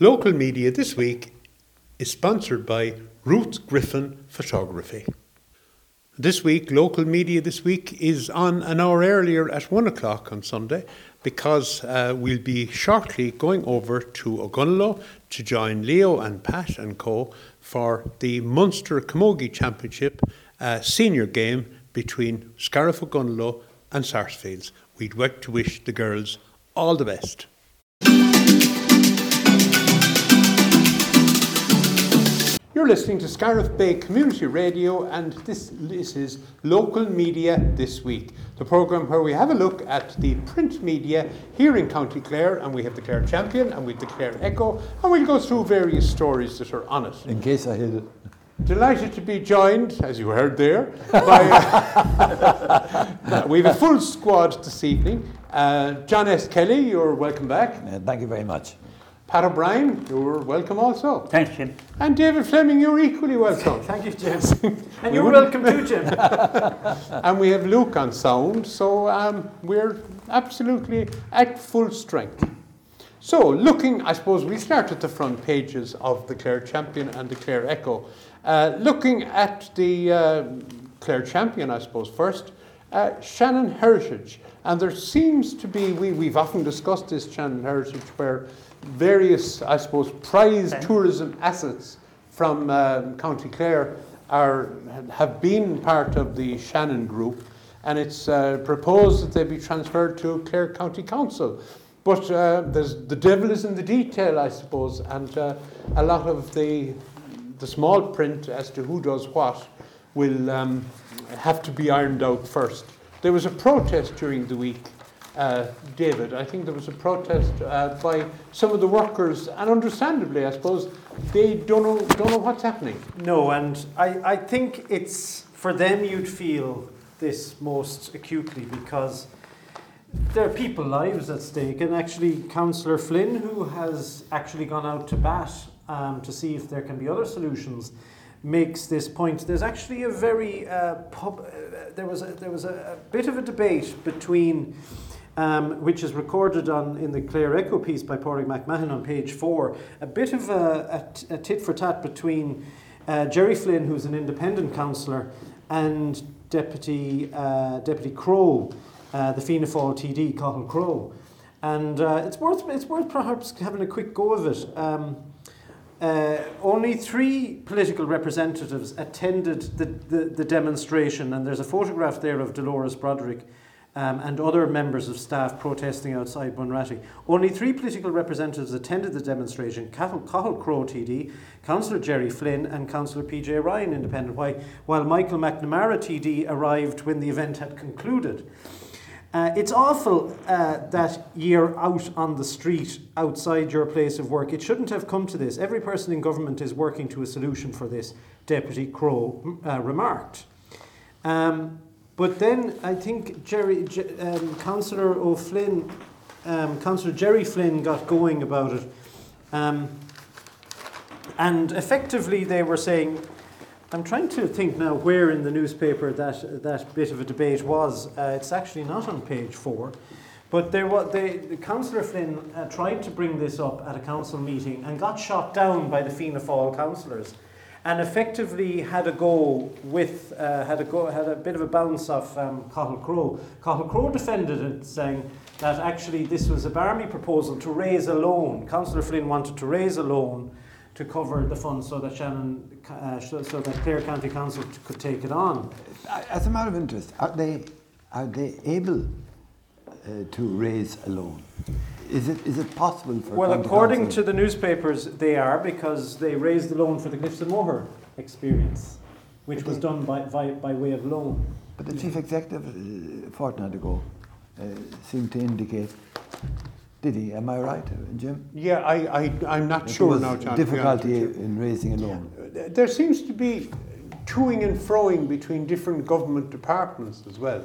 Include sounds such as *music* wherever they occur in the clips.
Local media this week is sponsored by Ruth Griffin Photography. This week, local media this week is on an hour earlier at one o'clock on Sunday because uh, we'll be shortly going over to Ogonnelloe to join Leo and Pat and co for the Munster Camogie Championship uh, senior game between Scariff Ogonnelloe and Sarsfields. We'd like to wish the girls all the best. You're listening to Scariff Bay Community Radio, and this, this is Local Media This Week, the programme where we have a look at the print media here in County Clare, and we have the Clare Champion and we have the Clare Echo, and we'll go through various stories that are on it. In case I hit it. Delighted to be joined, as you heard there, by. Uh, *laughs* we have a full squad this evening. Uh, John S. Kelly, you're welcome back. Uh, thank you very much. Pat O'Brien, you're welcome also. Thanks, Jim. And David Fleming, you're equally welcome. *laughs* Thank you, Jim. *laughs* and you're welcome too, Jim. *laughs* and we have Luke on sound, so um, we're absolutely at full strength. So, looking, I suppose we start at the front pages of the Clare Champion and the Clare Echo. Uh, looking at the uh, Clare Champion, I suppose, first, uh, Shannon Heritage. And there seems to be, we, we've often discussed this Shannon Heritage, where various, I suppose, prize okay. tourism assets from um, County Clare are, have been part of the Shannon Group, and it's uh, proposed that they be transferred to Clare County Council. But uh, the devil is in the detail, I suppose, and uh, a lot of the, the small print as to who does what will um, have to be ironed out first. There was a protest during the week uh, David. I think there was a protest uh, by some of the workers, and understandably, I suppose, they don't know, don't know what's happening. No, and I, I think it's for them you'd feel this most acutely because there are people lives at stake, and actually, Councillor Flynn, who has actually gone out to bat um, to see if there can be other solutions, makes this point. There's actually a very uh, pub, uh, there was a, there was a, a bit of a debate between um, which is recorded on in the Clare Echo piece by Pádraig McMahon on page four, a bit of a, a, a tit for tat between uh, Gerry Flynn, who's an independent councillor, and Deputy uh, Deputy Crowe, uh, the Fianna Fáil TD, Cathal Crowe. And uh, it's worth it's worth perhaps having a quick go of it. Um, uh, only three political representatives attended the, the, the, demonstration, and there's a photograph there of Dolores Broderick um, and other members of staff protesting outside Bunratty. Only three political representatives attended the demonstration Cathal, Crowe TD, Councillor Gerry Flynn, and Councillor PJ Ryan, independent, while Michael McNamara TD arrived when the event had concluded. Uh, it's awful uh, that you're out on the street outside your place of work. It shouldn't have come to this. Every person in government is working to a solution for this, Deputy Crowe uh, remarked. Um, but then I think Gerry, um, Councillor O'Flynn, um, Councillor Gerry Flynn got going about it. Um, and effectively they were saying, I'm trying to think now where in the newspaper that, that bit of a debate was. Uh, it's actually not on page four. But there was, they, the Councillor Flynn uh, tried to bring this up at a council meeting and got shot down by the Fianna Fáil councillors and effectively had a go with uh, had a go had a bit of a bounce off um, Cathal Crowe. Cathal Crowe defended it, saying that actually this was a Barmy proposal to raise a loan. Councillor Flynn wanted to raise a loan to cover the funds so that Shannon, uh, so that Clare County Council could take it on. As a matter of interest, are they are they able uh, to raise a loan? Is it, is it possible for Well, according council? to the newspapers, they are because they raised the loan for the Cliffs and Moher experience, which was done by, by, by way of loan. But the chief executive, uh, a fortnight ago, uh, seemed to indicate. Did he? Am I right, uh, Jim? Yeah, I, I, I'm not that sure now, John. Difficulty in raising a loan. There seems to be toing and froing between different government departments as well.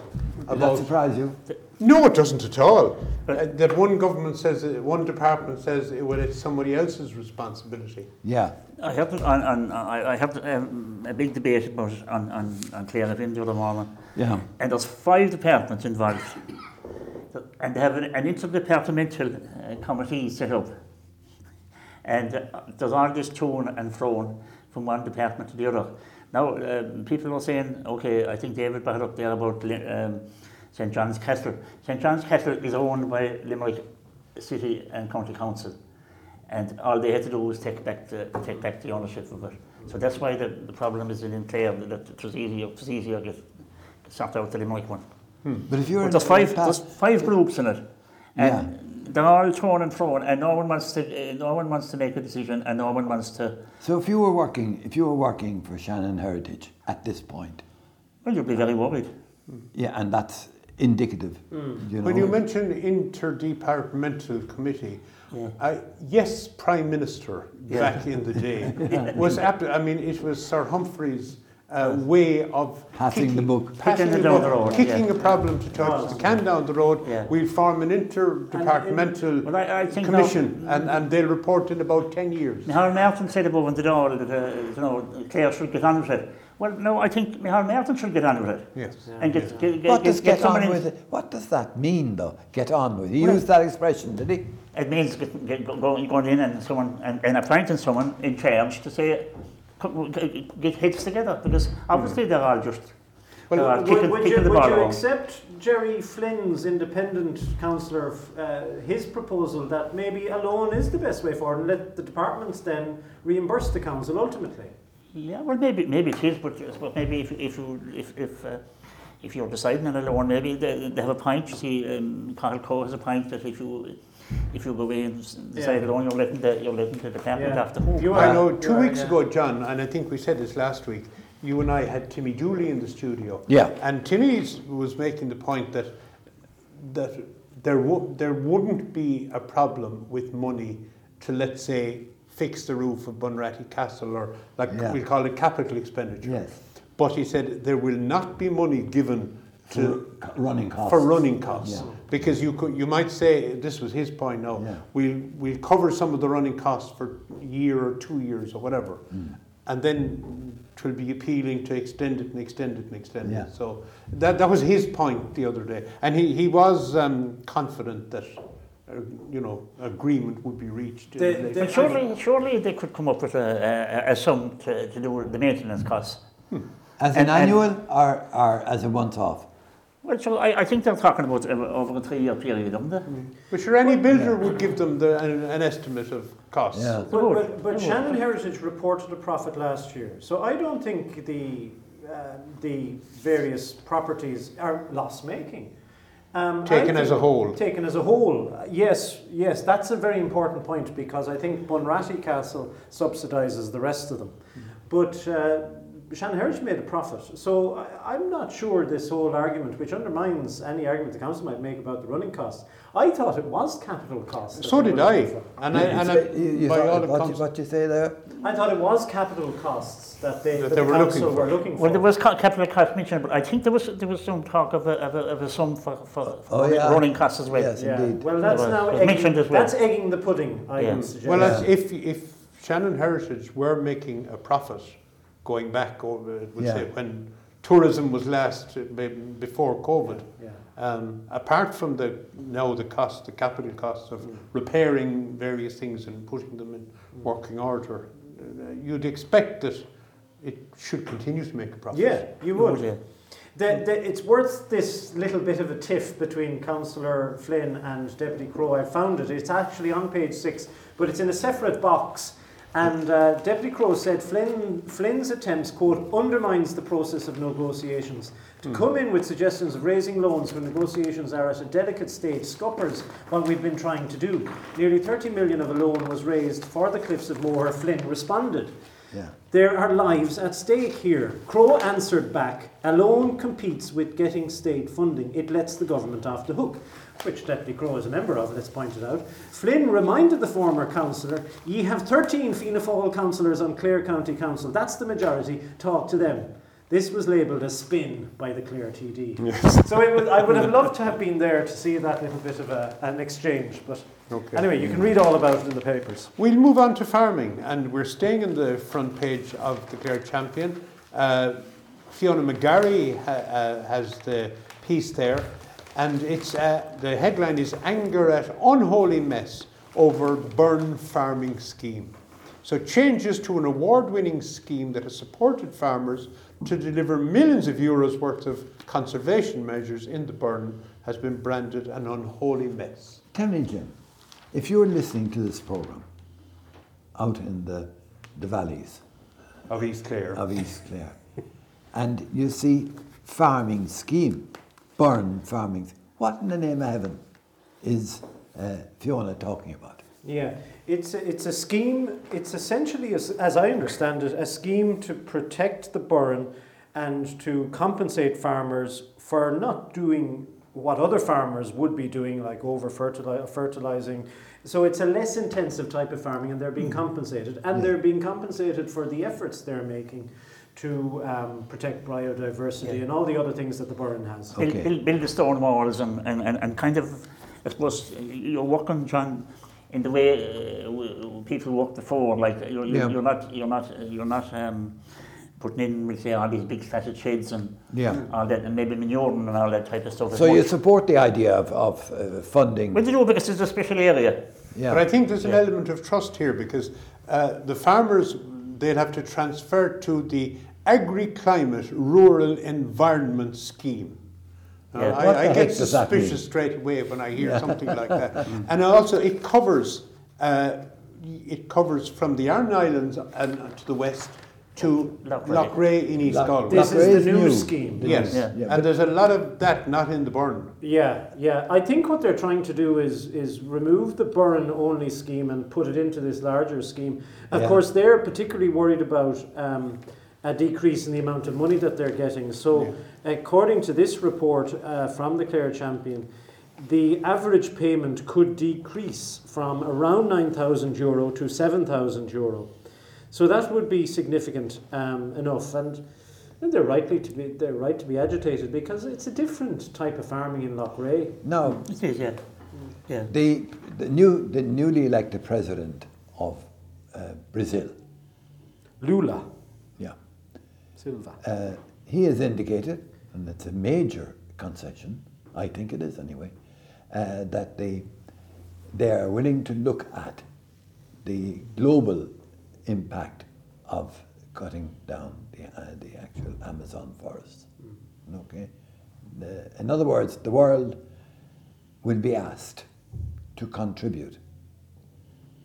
Did that surprise you? No, it doesn't at all. Uh, that one government says, uh, one department says, uh, well, it's somebody else's responsibility. Yeah. I have to, on, on, I have to, um, a big debate about it on, on, on Clare of the other morning. Yeah. And there's five departments involved. And they have an, an interdepartmental uh, committee set up. And uh, there's all this to and fro from one department to the other. Now, uh, people are saying, okay, I think David brought up there about um, St John's Castle. St John's Castle is owned by Limerick City and County Council, and all they had to do was take back the, take back the ownership of it. So that's why the, the problem is in Clare that it was easier, it was easier to get sorted out the Limerick one. But if you're But there's in- five, in there's five groups in it, and they're all torn and thrown, and no one wants to, uh, no one wants to make a decision, and no one wants to. So if you were working, if you were working for Shannon Heritage at this point, Well, you'd be very worried. yeah, and that's indicative. Hmm. You know, When you mention interdepartmental committee, I, yes, Prime Minister back in the day *laughs* was apt. I mean, it was Sir Humphrey's uh, way of Passing the kicking- book. passing Kicking the down book, the road, kicking yeah. a problem to touch the can down the road. Yeah. We'll form an interdepartmental Well, I, I think now- commission, and, and they'll report in about ten years. Micheál Martin said above in the door that uh, you know Clare should get on with it. Well, no, I think Micheál Martin should get on with it Yes. and get, get, get, what does get, get, on with it? What does that mean, though? Get on with it. He Well, used that expression, did he? It means get, get, go- going, going in and someone and, and appointing someone in charge to say "Come, get, heads together because obviously they're all just Well, Would, kicking, would you, would you accept Gerry Flynn's independent councillor, uh, his proposal that maybe a loan is the best way forward and let the departments then reimburse the council ultimately? Yeah, well, maybe maybe it is, but, but maybe if if you if if uh, if you're deciding on a loan, maybe they, they have a point. You see, um, Carl Coe has a point that if you if you go away and s- decide Yeah. a loan, you're letting the you're letting the department Yeah. off the hook. You I are- know you two are, weeks yeah. ago, John, and I think we said this last week, you and I had Timmy Dooley in the studio. Yeah. And Timmy was making the point that that there, wo- there wouldn't be a problem with money to, let's say, fix the roof of Bunratty Castle or, like Yeah. we call it capital expenditure. Yes. But he said there will not be money given to For running costs. for running costs. Yeah. Because you could, you might say, this was his point No, Yeah. we'll, we'll cover some of the running costs for a year or two years or whatever. Mm. And then it will be appealing to extend it and extend it and extend Yeah. it. So that, that was his point the other day. And he, he was um, confident that, uh, you know, agreement would be reached. The- the- But surely, surely they could come up with a, a, a sum to, to do the maintenance costs. As And- an and- annual or, or as a once off? Well, so I, I think they're talking about over a three-year period, aren't they? But sure, any builder would give them the, an, an estimate of costs. Yeah. But, but, but Shannon Heritage reported a profit last year, so I don't think the uh, the various properties are loss making. Um, Taken as a whole. Taken as a whole, uh, yes, yes, that's a very important point because I think Bunratty Castle subsidises the rest of them, but. Uh, Shannon Heritage made a profit, so I, I'm not sure this whole argument, which undermines any argument the council might make about the running costs. I thought it was capital costs. So did I. for. And I, and I, You- you by thought- all what, you, accounts, what you say there? I thought it was capital costs that they, That that they the were looking for. were looking for. Well, there was capital cost mentioned, but I think there was there was some talk of a, of a, of a sum for, for, for Oh, running, yeah. running costs as well. Yes. yeah. indeed. Well, that's was- now egging, mentioned as well. that's egging the pudding. I Yeah. would suggest. Well, Yeah. if, if Shannon Heritage were making a profit going back over, it would Yeah. say, when tourism was last, before COVID, yeah. um, apart from the, now the cost, the capital costs of repairing various things and putting them in working order, uh, you'd expect that it should continue to make a profit. yeah, you would. Yeah. The, the, it's worth this little bit of a tiff between Councillor Flynn and Deputy Crowe. I found it. It's actually on page six, but it's in a separate box. And uh, Deputy Crowe said Flynn, Flynn's attempts, quote, undermines the process of negotiations. To come in with suggestions of raising loans when negotiations are at a delicate stage scuppers what we've been trying to do. Nearly 30 million of a loan was raised for the Cliffs of Moher. Flynn responded. Yeah. There are lives at stake here. Crowe answered back, a loan competes with getting state funding. It lets the government off the hook, which Deputy Crowe is a member of, let's point it out. Flynn reminded the former councillor, ye have 13 Fianna Fáil councillors on Clare County Council. That's the majority. Talk to them. This was labelled a spin by the Clare TD. Yes. So it was, I would have loved to have been there to see that little bit of a, an exchange. But Okay. anyway, you can read all about it in the papers. We'll move on to farming, and we're staying in the front page of the Clare Champion. Uh, Fiona McGarry ha- uh, has the piece there, and it's uh, the headline is "Anger at Unholy Mess: over Burren farming scheme. So changes to an award-winning scheme that has supported farmers to deliver millions of euros worth of conservation measures in the Burren has been branded an unholy mess. Tell me, Jim, if you're listening to this program out in the, the valleys Of East Clare. of East Clare, and you see farming scheme, Burren farming, what in the name of heaven is uh, Fiona talking about? Yeah, it's a, it's a scheme. It's essentially, as, as I understand it, a scheme to protect the Burren and to compensate farmers for not doing what other farmers would be doing, like over fertilizing. So it's a less intensive type of farming, and they're being compensated, and Yeah. they're being compensated for the efforts they're making to um, protect biodiversity Yeah. and all the other things that the Burren has. Build, Okay. build, build the stone walls and, and, and, and kind of, I suppose, you're working, John, in the way uh, people worked before. Like you're, you're, Yeah. you're not, you're not, you're not um, putting in, we say, all these big fatted sheds and Yeah. all that, and maybe manuring and all that type of stuff. So you much- support the idea of, of uh, funding? Well, you know, because it's a special area. Yeah. But I think there's an Yeah. element of trust here because uh, the farmers, they'll have to transfer to the agri-climate rural environment scheme. Yeah. I, I get does that mean? suspicious straight away when I hear something like that. *laughs* And also it covers, uh, it covers from the Aran Islands and to the west to Loughrea. In East Loch- Galway. This Loch is Ray's the new, new. scheme. Yes, Yeah. Yeah, and there's a lot of that not in the Burren. Yeah, yeah. I think what they're trying to do is is remove the Burren only scheme and put it into this larger scheme. Of Yeah. course, they're particularly worried about um, a decrease in the amount of money that they're getting. So, according to this report uh, from the Clare Champion, the average payment could decrease from around nine thousand euro to seven thousand euro. So that would be significant um, enough, and, and they're rightly to be they're right to be agitated because it's a different type of farming in Loughrea. No, It is, yeah. Yeah. the, the, new, the newly elected president of uh, Brazil, Lula yeah, Silva. uh, he has indicated, and it's a major concession, I think it is anyway, uh, that they, they are willing to look at the global impact of cutting down the, uh, the actual Amazon forests. Okay? The, in other words, the world will be asked to contribute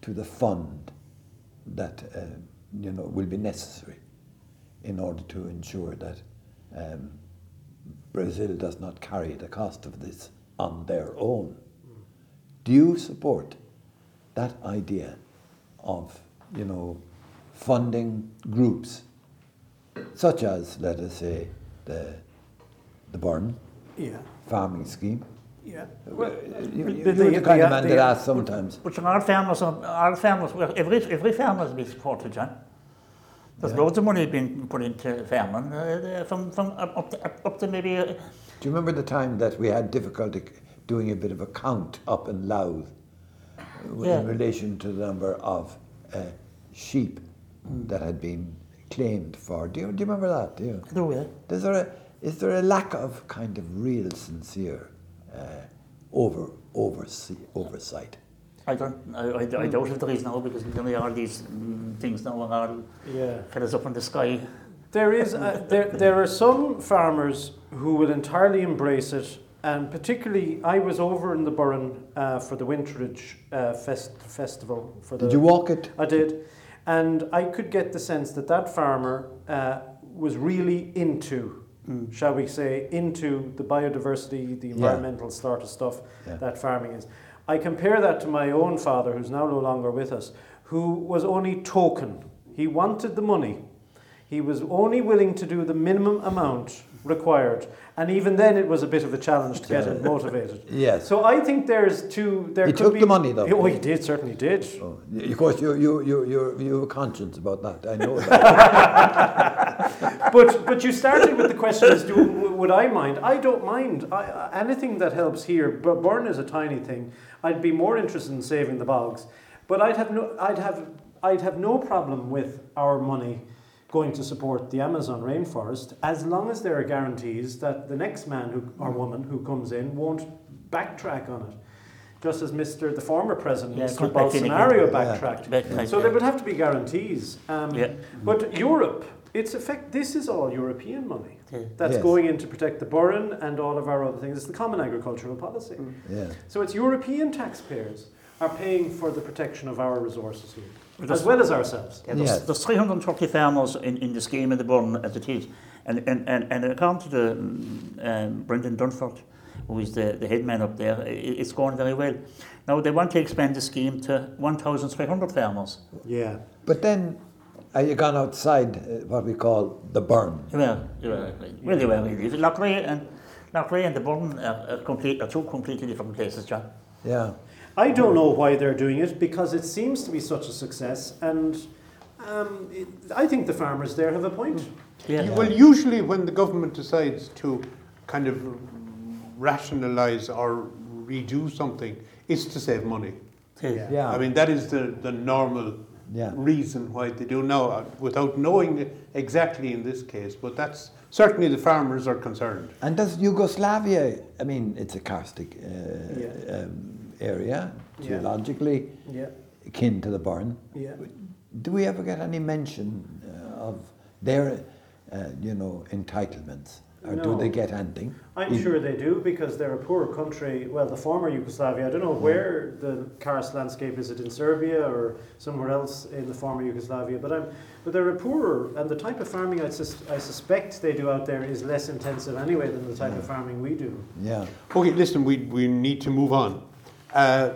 to the fund that uh, you know will be necessary in order to ensure that um, Brazil does not carry the cost of this on their own. Do you support that idea of you know funding groups such as let us say the the Burren Yeah, farming scheme? yeah. Well, you, you, the- you're the the- kind of the- man the- that asks sometimes. But all farmers, are, all farmers, well, every, every farmer has been supported, John. There's Yeah. loads of money being put into farming, uh, from, from up, to, up, up to maybe, uh, Do you remember the time that we had difficulty doing a bit of a count up in Louth uh, Yeah. in relation to the number of uh, sheep that had been claimed for? Do you, do you remember that? Do you? no way. Is there a, is there a lack of kind of real sincere uh, over, oversee, oversight? I don't, I, I, I doubt if there is now because you know all these mm, things now are all Yeah. fellas up in the sky. There is uh, there there are some farmers who will entirely embrace it, and particularly I was over in the Burren uh, for the Winterage uh, fest, festival. For the, Did you walk it? I did, and I could get the sense that that farmer uh, was really into, shall we say, into the biodiversity, the environmental sort of stuff Yeah. that farming is. I compare that to my own father, who's now no longer with us, who was only token. He wanted the money. He was only willing to do the minimum amount required, and even then, it was a bit of a challenge to get him motivated. *laughs* Yes. So I think there's two. There He could took be, the money, though. Oh, he did certainly did. Oh, of course, you, you, you, you, you have a conscience about that. I know that. *laughs* but but you started with the question: Is do would I mind? I don't mind. I- anything that helps here. But Burren is a tiny thing. I'd be more interested in saving the bogs, but I'd have no I'd have I'd have no problem with our money going to support the Amazon rainforest as long as there are guarantees that the next man who, or woman who comes in won't backtrack on it. just as Mr. the former president, Yeah, Mr. back in. Bolsonaro, Yeah. backtracked. Backtracked, So yeah. there would have to be guarantees. Um, Yeah. But Europe, it's effect. This is all European money Yeah. that's Yes. going in to protect the Burren and all of our other things. It's the common agricultural policy. Yeah. So it's European taxpayers are paying for the protection of our resources here, Well, as that's- well as ourselves. Yeah, there's, Yes. there's 330 farmers in, in the scheme in the Burren as it is. And, and, and, and according to the, um, Brendan Dunford, who is the, the head man up there, i it's going very well. Now they want to expand the scheme to 1,300 farmers. Yeah. But then, are you gone outside uh, what we call the Burren? Well, you were, well, you were really. Loughrea and, Loughrea and the Burren are, are, complete, are two completely different places, John. Yeah. I don't know why they're doing it because it seems to be such a success, and um, it, I think the farmers there have a point. Yeah. Well, usually when the government decides to kind of rationalise or redo something, it's to save money. Yeah. Yeah. I mean, that is the, the normal Yeah. reason why they do now, uh, without knowing exactly in this case. But that's certainly the farmers are concerned. And does Yugoslavia, I mean, it's a karstic. uh, Yeah. um, area, Yeah. geologically Yeah, akin to the Burren. yeah. Do we ever get any mention uh, of their, uh, you know, entitlements? Or do they get anything? I'm In- sure they do because they're a poor country. Well, the former Yugoslavia. I don't know where the karst landscape is. It in Serbia or somewhere else in the former Yugoslavia? But I'm, but they're a poorer, and the type of farming I, sus- I suspect they do out there is less intensive anyway than the type of farming we do. Yeah. Okay, listen, we, we need to move on. Uh,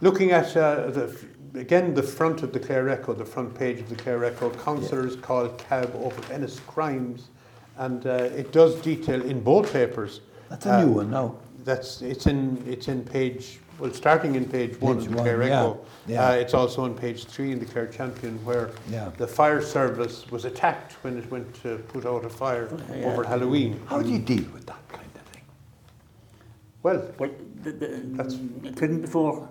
looking at, uh, the, again, the front of the Clare Record, the front page of the Clare Record, councillors call cab over Ennis crimes, and uh, it does detail in both papers. That's a new uh, one now. That's it's in it's in page well starting in page one Page of the one, Clare yeah, Echo. yeah. Uh, it's also on page three in the Clare Champion where Yeah. the fire service was attacked when it went to put out a fire Yeah. over Halloween. How do you deal with that kind of thing? Well, Well, the, the, That's- Tridden before,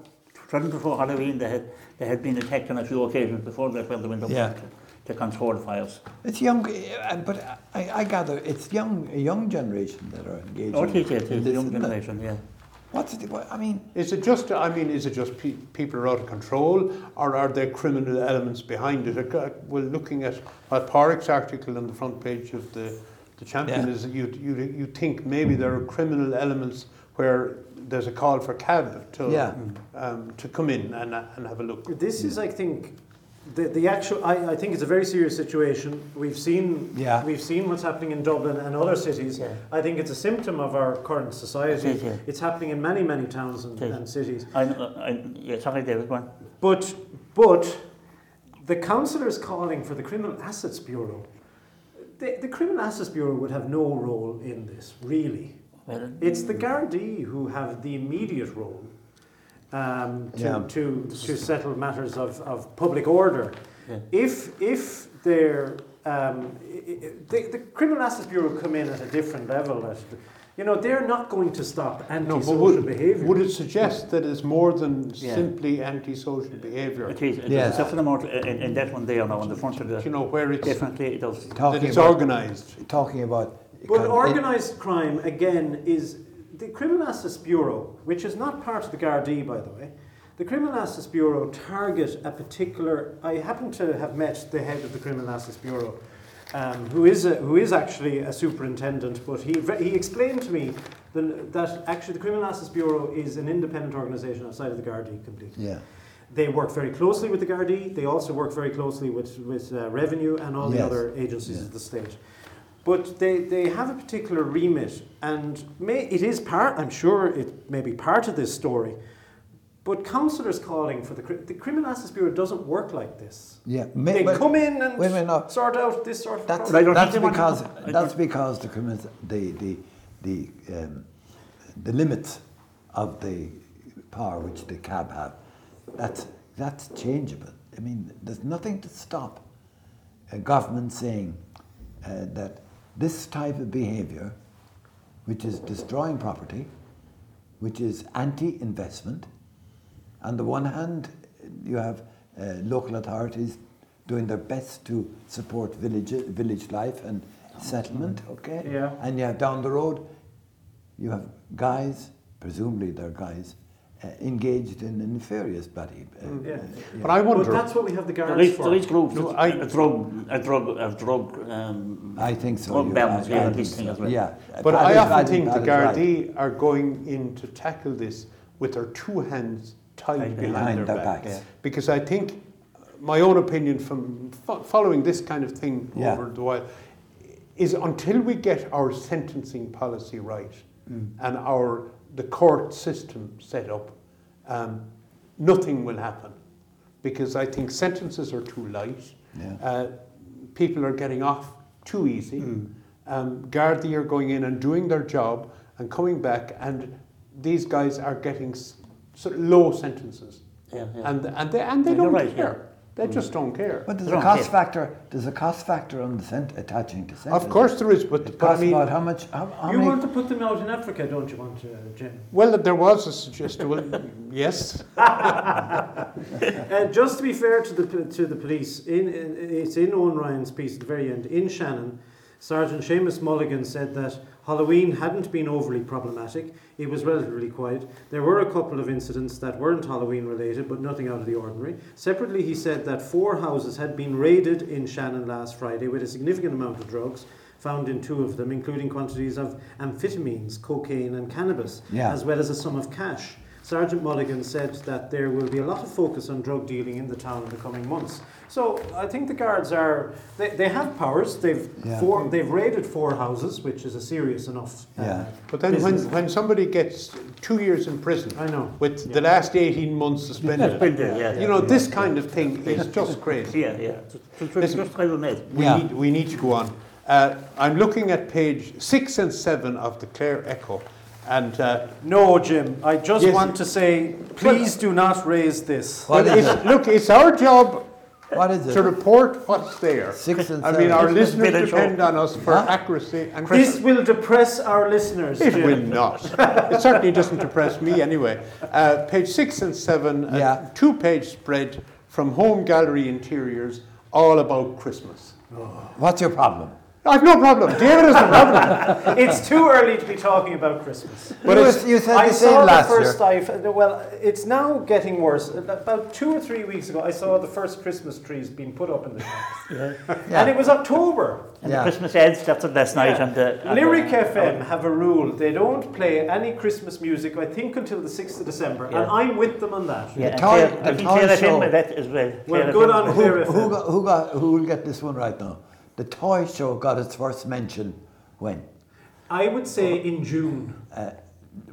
Tridden before Halloween, they had, they had been attacked on a few occasions before that when they went up Yeah. to, to control fires. It's young, uh, but I, I gather it's young, a young generation that are engaged. Oh, it is, yeah, it in the young isn't generation, yeah. What's it? What, I mean, is it just? I mean, is it just pe- people are out of control, or are there criminal elements behind it? Uh, Well, looking at what Pádraig's article on the front page of the the Champion Yeah. is, that you you you think maybe there are criminal elements where there's a call for cab to Yeah. um, to come in and uh, and have a look. This is, I think, the, the actual. I, I think it's a very serious situation. We've seen. Yeah. We've seen what's happening in Dublin and other cities. Yeah. I think it's a symptom of our current society. It is, yeah. It's happening in many, many towns and, It is. and cities. I, I, yeah, sorry, David, go on. But, but, the councillors calling for the Criminal Assets Bureau. The, the Criminal Assets Bureau would have no role in this, really. Well, It's the Gardaí who have the immediate role um, to, Yeah. to, to settle matters of, of public order. Yeah. If, if they're, um, i- i- the, the Criminal Assets Bureau come in at a different level, at, you know, they're not going to stop No, antisocial but would, behaviour. would it suggest that it's more than Yeah. simply antisocial behaviour? it is, it Yes. is definitely more, in, in that one there now, on the front of the. You know where it's definitely it does. that it's organised. talking about. But of- organised crime, again, is the Criminal Assets Bureau, which is not part of the Gardaí, by the way. The Criminal Assets Bureau target a particular. I happen to have met the head of the Criminal Assets Bureau, um, who is a, who is actually a superintendent. But he he explained to me that, that actually the Criminal Assets Bureau is an independent organisation outside of the Gardaí completely. Yeah. They work very closely with the Gardaí. They also work very closely with, with uh, Revenue and all the other agencies Yeah. of the state. But they, they have a particular remit, and may, it is part, I'm sure it may be part of this story, but councillors calling for the, the Criminal Assets Bureau doesn't work like this. Yeah. They well, come in and wait a minute, no. sort out this sort of That's, But I don't that's think they want because to- that's because the criminals, the the the um, the limits of the power which the cab have. That's that's changeable. I mean, there's nothing to stop a government saying uh, that this type of behaviour, which is destroying property, which is anti-investment. On the one hand, you have uh, local authorities doing their best to support village, village life and settlement, okay? Yeah. And you have down the road, you have guys, presumably they're guys, engaged in a nefarious body. uh, Yeah. uh, But I But wonder. that's what we have the There guards is, for. there is groups, No, that- I- a drug, a drug, a drug, um, I think so. drug balance, I- yeah, I this think so, as well. Yeah. But Paddy- I often Paddy- think the Paddy's right. Are going in to tackle this with their two hands tied Tied behind, behind their, their back. backs. Yeah. Because I think, my own opinion from fo- following this kind of thing Yeah. over the while, is until we get our sentencing policy right Mm. and our the court system set up, um, nothing will happen. Because I think sentences are too light. Yeah. Uh, people are getting off too easy. Mm. Um, Gardaí are going in and doing their job and coming back, and these guys are getting s- sort of low sentences. yeah, yeah. And, and they, and they Yeah, don't right, care. Yeah. They just don't care. But there's They a cost care. factor. There's a cost factor on the cent- attaching to sentence. Of course there is, but, It but I mean, about how much? How, how You many? want to put them out in Africa, don't you want, uh, Jim? well, there was a suggestion. Well, yes, *laughs* Uh, just to be fair to the to the police, in, in it's in Owen Ryan's piece at the very end. In Shannon, Sergeant Seamus Mulligan said that Halloween hadn't been overly problematic. It was relatively quiet. There were a couple of incidents that weren't Halloween related, but nothing out of the ordinary. Separately, he said that four houses had been raided in Shannon last Friday with a significant amount of drugs found in two of them, including quantities of amphetamines, cocaine, and cannabis, Yeah. as well as a sum of cash. Sergeant Mulligan said that there will be a lot of focus on drug dealing in the town in the coming months. So I think the guards are they, they have powers. They've Yeah. four, they've raided four houses, which is a serious enough. uh, Yeah. but then when, business. when somebody gets two years in prison I know. with the last 18 months suspended, Suspended, yeah, you know, this kind of thing is just crazy. Yeah, yeah. Just, just, just try to make. We, Yeah. need, we need to go on. Uh, I'm looking at page six and seven of the Clare Echo, and uh, No, Jim. I just Yes. want to say, please do not raise this. What well, is look, it's our job What is to report what's there. Six and seven. I mean, our Christmas listeners depend on us for Huh? accuracy and This will depress our listeners. It Jim. will not. it certainly doesn't depress me anyway. Uh, page six and seven, a Yeah. two page spread from Home Gallery Interiors, all about Christmas. What's your problem? I've no problem. David has a problem. *laughs* It's too early to be talking about Christmas. But you, was- you said I the same saw the first. year. I well, it's now getting worse. About two or three weeks ago, I saw the first Christmas trees being put up in the shops, *laughs* Yeah. and it was October. And Yeah. the Christmas ads started last night. Yeah. And the, and Lyric the, FM oh. have a rule: they don't play any Christmas music. I think until the sixth of December, and I'm with them on that. Yeah, and toy- I think toy Clare show. FM with that as well. Well, Clare good on Who, who, got, who, got, who will get this one right now? The toy show got its first mention when? I would say in June. Uh,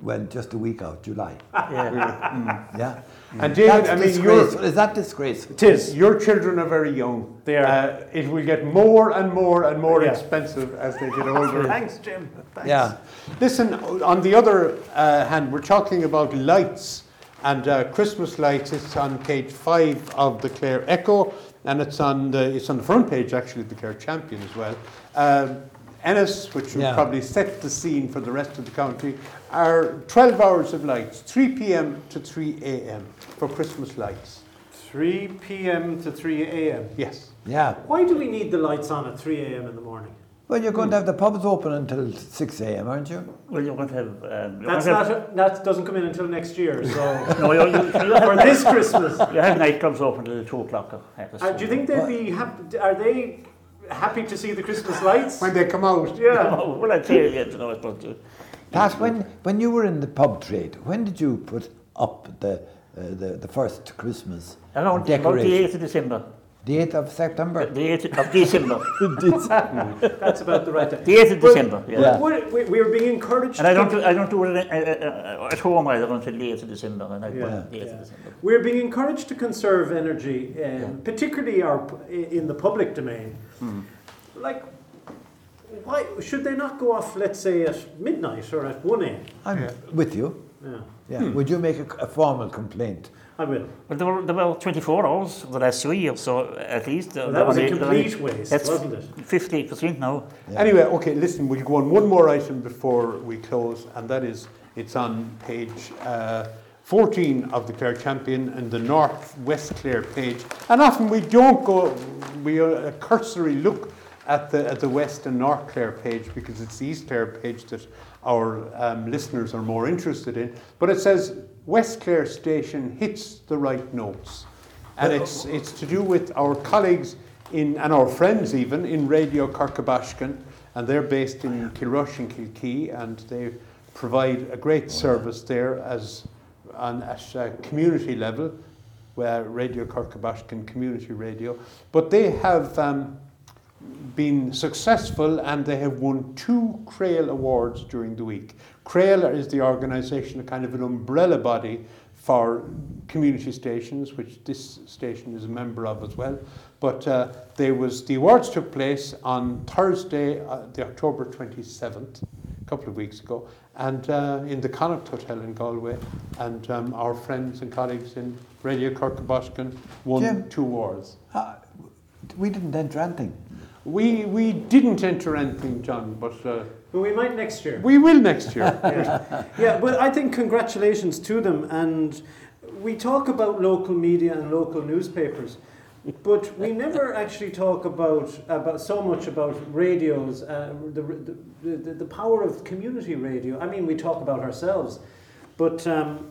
well, just a week out, July. *laughs* Yeah. Yeah. And David, That's I mean, disgraceful. your, Is that disgraceful? It is. your children are very young. They are. Uh, it will get more and more and more Yeah. expensive as they get older. *laughs* Thanks, Jim. Thanks. Yeah. Listen, on the other uh, hand, we're talking about lights and uh, Christmas lights. It's on page five of the Clare Echo, and it's on the it's on the front page actually of the Clare Champion as well. Um, Ennis, which will Yeah. probably set the scene for the rest of the county, are 12 hours of lights, 3 p.m. to 3 a.m. for Christmas lights. 3 p.m. to 3 a.m. Yes. Yeah. Why do we need the lights on at 3 a.m. in the morning? Well, you're going to have the pubs open until 6 a.m., aren't you? Well, you're going to have. Um, That's going not to have, a, that doesn't come in until next year. So *laughs* no, you, you, you, *laughs* for this Christmas, *laughs* you have nightclubs open till 2 o'clock. uh, do you think they'd be happy? Are they happy to see the Christmas lights? When they come out. Yeah. Oh, well, I'd say, yeah, you know, I suppose. uh, Pat, when, when you were in the pub trade, when did you put up the, uh, the, the first Christmas Around about the 8th of December. The 8th of September? The 8th of *laughs* December. That's about the right time. The 8th of December, yeah. Yeah. We're, we- we're being encouraged. And I don't, do, I don't do it uh, uh, at home either until the 8th of December. And I put Yeah. the 8th Yeah. of December. We're being encouraged to conserve energy, um, particularly our in the public domain. Hmm. Like, why should they not go off? Let's say at midnight or at one a.m. I'm Yeah. with you. Yeah, Yeah. Would you make a, a formal complaint? I will. Well, there were, there were 24 hours for the last two years, so at least. uh, Well, that was a only- complete waste, that's wasn't it? 50% now. Yeah. Anyway, okay, listen, we'll go on one more item before we close, and that is it's on page uh, 14 of the Clare Champion and the North West Clare page. And often we don't go, we uh, a cursory look at the, at the West and North Clare page because it's the East Clare page that our um, listeners are more interested in. But it says West Clare Station hits the right notes. And it's, it's to do with our colleagues in, and our friends even in Radio Corca Baiscinn, and they're based in Kilrush and Kilkee, and they provide a great service there as on, at a community level, where Radio Corca Baiscinn Community Radio. But they have um, been successful and they have won two CRAOL Awards during the week. CRAOL is the organisation, a kind of an umbrella body for community stations, which this station is a member of as well. But uh, there was the awards took place on Thursday, uh, the October 27th, a couple of weeks ago, and uh, in the Connacht Hotel in Galway. And um, our friends and colleagues in Radio Corca Baiscinn won Jim. two awards. Uh, we didn't enter anything. We, we didn't enter anything, John, but But we might next year. we will next year. *laughs* yeah. yeah, but I think congratulations to them. And we talk about local media and local newspapers, but we never actually talk about about so much about radios, uh, the, the, the the power of community radio. I mean, we talk about ourselves, but. Um,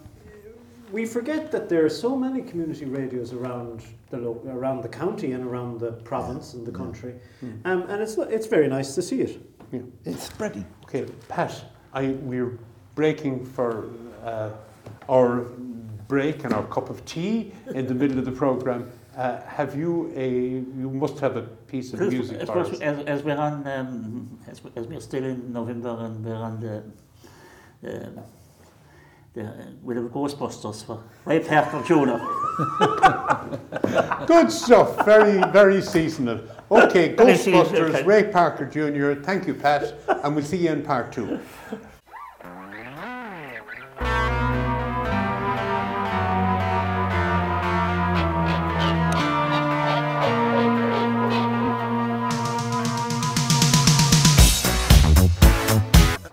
we forget that there are so many community radios around the lo- around the county and around the province and the country, um, and it's it's very nice to see it. Yeah. It's spreading. Okay, Pat, I, we're breaking for uh, our break and our cup of tea in the middle of the program. Uh, have you a? You must have a piece of music suppose us. as, as we're on, um, as, as we're still in November and we're on the, the, the with the Ghostbusters for Ray Parker Jr. Good stuff. Very, very seasonal. Okay, Ghostbusters. Ray Parker Jr. Thank you, Pat, and we'll see you in part two.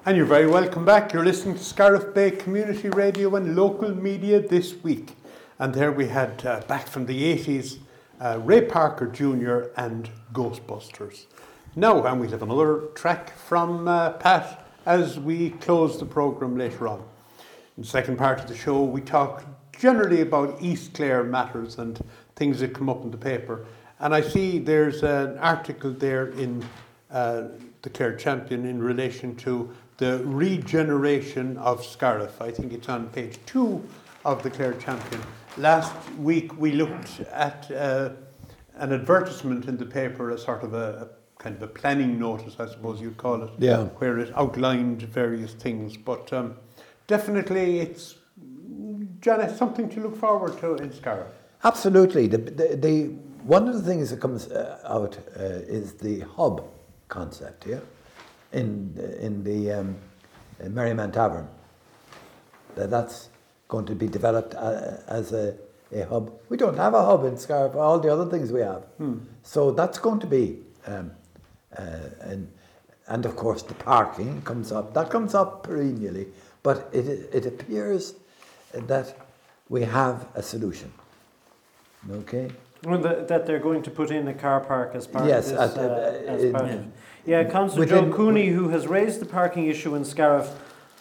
And you're very welcome back. You're listening to Scariff Bay Community Radio and local media this week. And there we had, uh, back from the 80s, uh, Ray Parker Jr. and Ghostbusters. Now, and we'll have another track from uh, Pat as we close the programme later on. In the second part of the show, we talk generally about East Clare matters and things that come up in the paper. And I see there's an article there in uh, the Clare Champion in relation to the regeneration of Scariff. I think it's on page two of the Clare Champion. Last week we looked at uh, an advertisement in the paper, a sort of a, a kind of a planning notice, I suppose you'd call it, Yeah. where it outlined various things. But um, definitely, it's Janet something to look forward to in Scariff. Absolutely. The, the, the, one of the things that comes uh, out uh, is the hub concept here in, in the um, Merriman Tavern. That that's going to be developed uh, as a, a hub. We don't have a hub in Scariff, all the other things we have. So that's going to be, um, uh, and, and of course the parking comes up. That comes up perennially, but it, it appears that we have a solution. Okay? Well, that, that they're going to put in a car park as part Yes, of this. at- uh, uh, as in- part of, yeah, Councillor Joe Cooney, who has raised the parking issue in Scariff,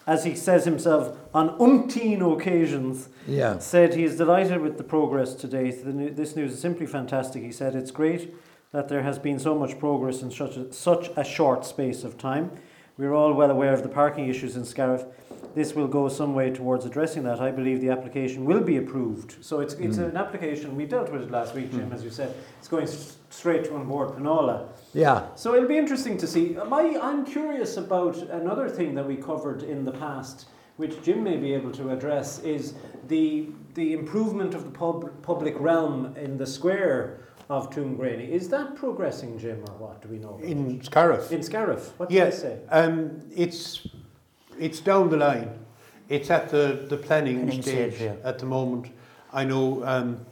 as he says himself, on umpteen occasions, Yeah. said he is delighted with the progress to date. The new, this news is simply fantastic. He said it's great that there has been so much progress in such a, such a short space of time. We're all well aware of the parking issues in Scariff. This will go some way towards addressing that. I believe the application will be approved. So it's, it's mm. an application, we dealt with it last week, Jim, mm. as you said. It's going s- straight to An Bord Pleanála. Yeah. So it'll be interesting to see. Uh, my, I'm curious about another thing that we covered in the past, which Jim may be able to address, is the the improvement of the pub, public realm in the square of Tuamgraney. Is that progressing, Jim, or what do we know? About In Scariff? in Scariff, what they Yes, say? um, it's it's down the line. It's at the, the planning, Planning stage, stage, yeah. at the moment. I know um,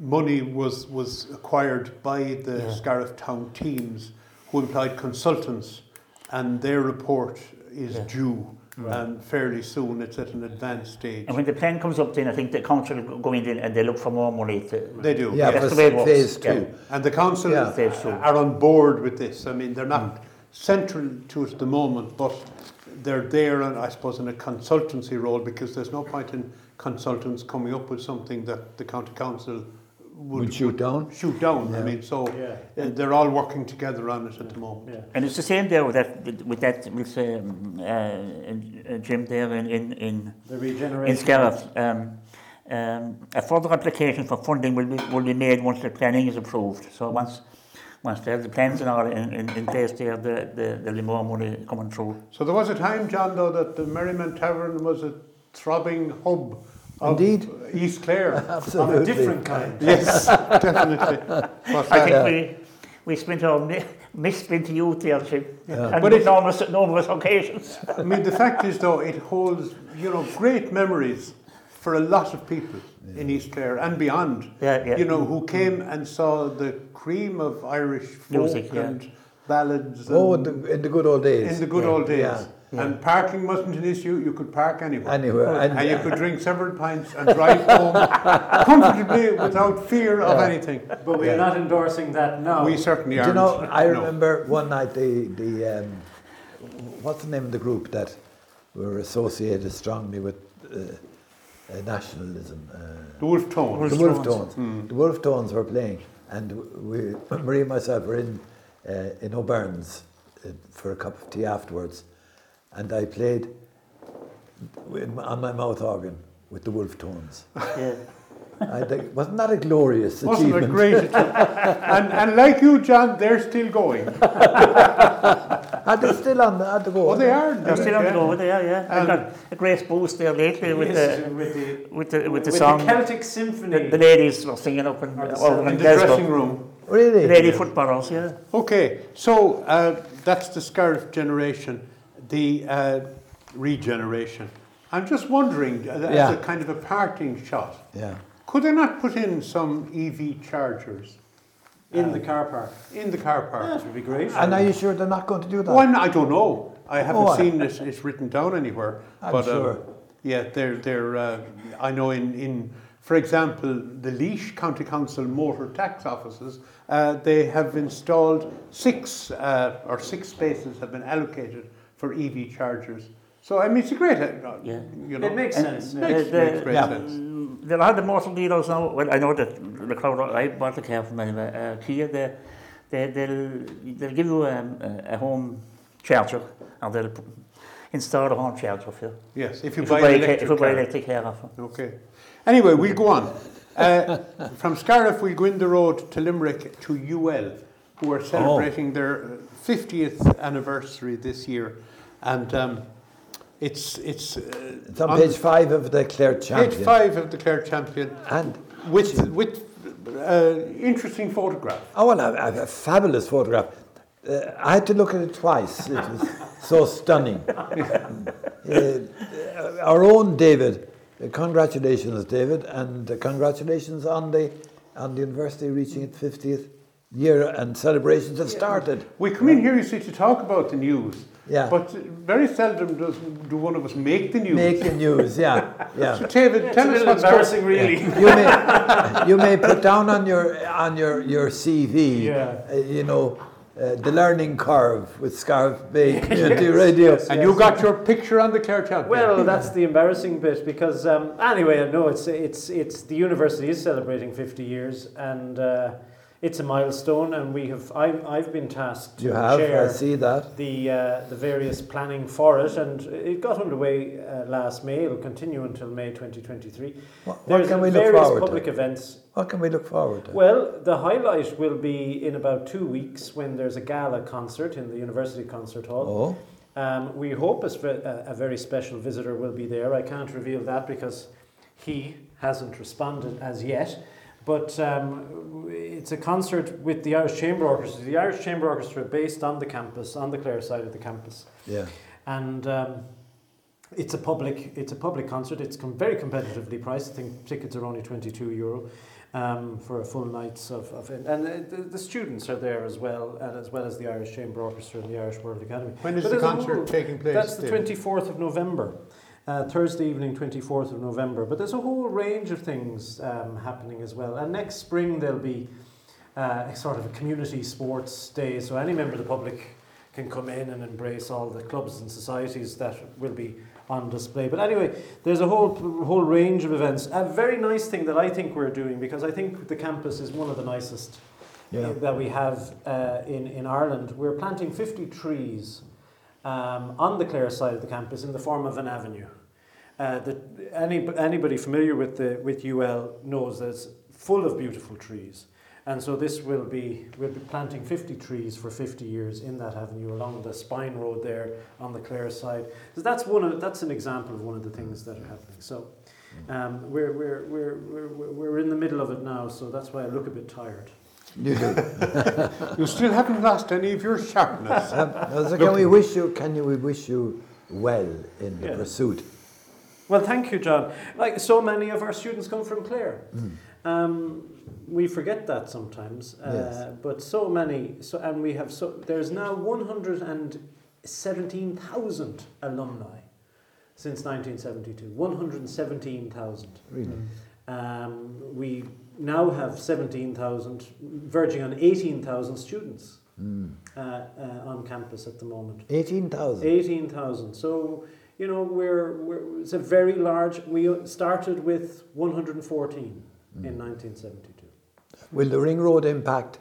money was was acquired by the Yeah. Scariff town teams, who employed consultants, and their report is Yeah. due um, fairly soon. It's at an advanced stage. And when the plan comes up, then I think the council will go in and they look for more money to. They do. Yeah, That's the way it works. phase Yeah. two. And the council Yeah. Phase are on board with this. I mean, they're not central to it at the moment, but they're there, and I suppose, in a consultancy role because there's no point in consultants coming up with something that the county council would, Would shoot down? Shoot down. I mean, so Yeah. uh, they're all working together on it at the moment. Yeah. And it's the same there with that, with that, with um, uh, uh, Jim there in, in, in, The in. Scariff. Um, um, a further application for funding will be, will be made once the planning is approved. So once, once they have the plans and all in, in, in place there, the, the, there'll be more money coming through. So there was a time, John, though, that the Merriman Tavern was a throbbing hub of Indeed. East Clare. Of *laughs* Absolutely. a different kind. yes, *laughs* definitely. But, I think we, we spent our mi- misspent youth there, Jim, Yeah. and But but it- numerous, numerous occasions. I mean, the fact is, though, it holds, you know, great memories for a lot of people in East Clare and beyond. Yeah, yeah. You know, who came and saw the cream of Irish folk Music, yeah. and ballads. Oh, and in the, in the good old days. in the good Yeah, old days. yeah, And parking wasn't an issue. You could park anywhere. Anywhere. and, And, you could drink several pints and *laughs* drive home comfortably without fear of anything. But we're Yeah. not endorsing that now. We certainly Do are. you know, I remember one night the, the um, what's the name of the group that were associated strongly with uh, uh, nationalism? Uh, the Wolf Tone. Wolf the Wolf Tones. Tones. The Wolf Tones were playing, and we, *clears throat* Marie and myself were in uh, in O'Byrne's uh, for a cup of tea afterwards, and I played on my mouth organ with the Wolf Tones. Yeah. I think, wasn't that a glorious Wasn't it achievement? great? and, and like you, John, they're still going. *laughs* Are they still on the, at the go? Oh, they are. They're still on the go, they are, yeah. Um, I've got a great boost there lately with Yes, the, with the, with the, with the with song. the Celtic Symphony. the, the ladies were singing up in, Or the over In in the dressing room. Really? The lady footballers, yeah. Okay, so uh, that's the Scariff generation, the uh, regeneration. I'm just wondering, uh, as Yeah. a kind of a parting shot, Yeah. could they not put in some EV chargers in the car park. in the car park? That would be great. And are you sure they're not going to do that? Oh, I'm, I don't know. I haven't Oh, I- seen it. It's written down anywhere. I'm but, um, sure. yeah, they're they're. Uh, I know in in for example the Laois County Council motor tax offices. Uh, they have installed six uh, or six spaces have been allocated for EV chargers. So I mean, it's a great. Uh, Yeah. You know, it makes And sense. the- yeah. makes, the- makes great yeah. sense. There are the motor dealers now. Well, I know that the crowd I bought the car from anyway. Uh, Kia, they, they, they'll, they'll give you um, a, a home charger and they'll p- install a home charger for you. Yes, if you If buy you buy, an a ca- electric if you buy car. electric car off them. Okay. Anyway, we'll go on. Uh, *laughs* from Scariff, we'll go in the road to Limerick to UL, who are celebrating their uh, 50th anniversary this year. And um, it's, it's, uh, It's on page five of the Clare Champion. page five of the Clare Champion And, with, with uh, interesting photograph. oh, well, a, a fabulous photograph. Uh, I had to look at it twice. It was *laughs* so stunning. Uh, our own David, uh, congratulations, David, and uh, congratulations on the, on the university reaching its 50th year and celebrations have started. We come in here, you see, to talk about the news. Yeah. But very seldom does do one of us make the news. Make the news, yeah, *laughs* yeah. So, David, tell a us little what's going embarrassing, really. you may *laughs* you may put down on your on your your CV, Yeah. uh, you know, uh, the learning curve with Scariff Bay *laughs* Community Radio. yes. And you got your picture on the Clare Champion. Well, that's the embarrassing bit because um, anyway, no, it's it's it's the university is celebrating 50 years and uh, it's a milestone, and we have I've, I've been tasked to You have, I see that. the uh, the various planning for it, and it got underway uh, last May. It'll continue until May 2023. What, what can we look various forward public to? events. What can we look forward to? Well, the highlight will be in about two weeks when there's a gala concert in the University Concert Hall. oh, Um, we hope a, a very special visitor will be there. I can't reveal that because he hasn't responded as yet. But um, it's a concert with the Irish Chamber Orchestra. The Irish Chamber Orchestra based on the campus, on the Clare side of the campus, yeah. and um, it's a public it's a public concert. It's com- very competitively priced. I think tickets are only twenty two euro. Um, for a full nights of, of it. and uh, the, the students are there as well, and as well as the Irish Chamber Orchestra and the Irish World Academy. when is But the as a concert taking place? That's the twenty fourth of November, uh, Thursday evening, twenty fourth of November. But there's a whole range of things um, happening as well. And next spring there'll be uh, a sort of a community sports day, so any member of the public can come in and embrace all the clubs and societies that will be on display. But anyway, there's a whole whole range of events. A very nice thing that I think we're doing because I think the campus is one of the nicest Yeah. that we have uh, in in Ireland. We're planting 50 trees um, on the Clare side of the campus in the form of an avenue. Uh, that any, anybody familiar with the with UL knows that it's full of beautiful trees. And so this will be, we'll be planting 50 trees for 50 years in that avenue along the spine road there on the Clare side. So that's one of, that's an example of one of the things that are happening. So um, we're, we're, we're, we're, we're in the middle of it now, so that's why I look a bit tired. You do. *laughs* You still haven't lost any of your sharpness. Um, so *laughs* can we wish you? Can you, we wish you well in the Yeah. pursuit? Well, thank you, John. Like so many of our students come from Clare. Um, we forget that sometimes, uh, Yes. but so many. So and we have so there's now one hundred and seventeen thousand alumni since nineteen seventy two. One hundred and seventeen thousand. Really? Um, we now have seventeen thousand, verging on eighteen thousand students Mm. uh, uh, on campus at the moment. Eighteen thousand. 18,000. So, you know, we're, we're, it's a very large, we started with 114 in 1972. Will the ring road impact?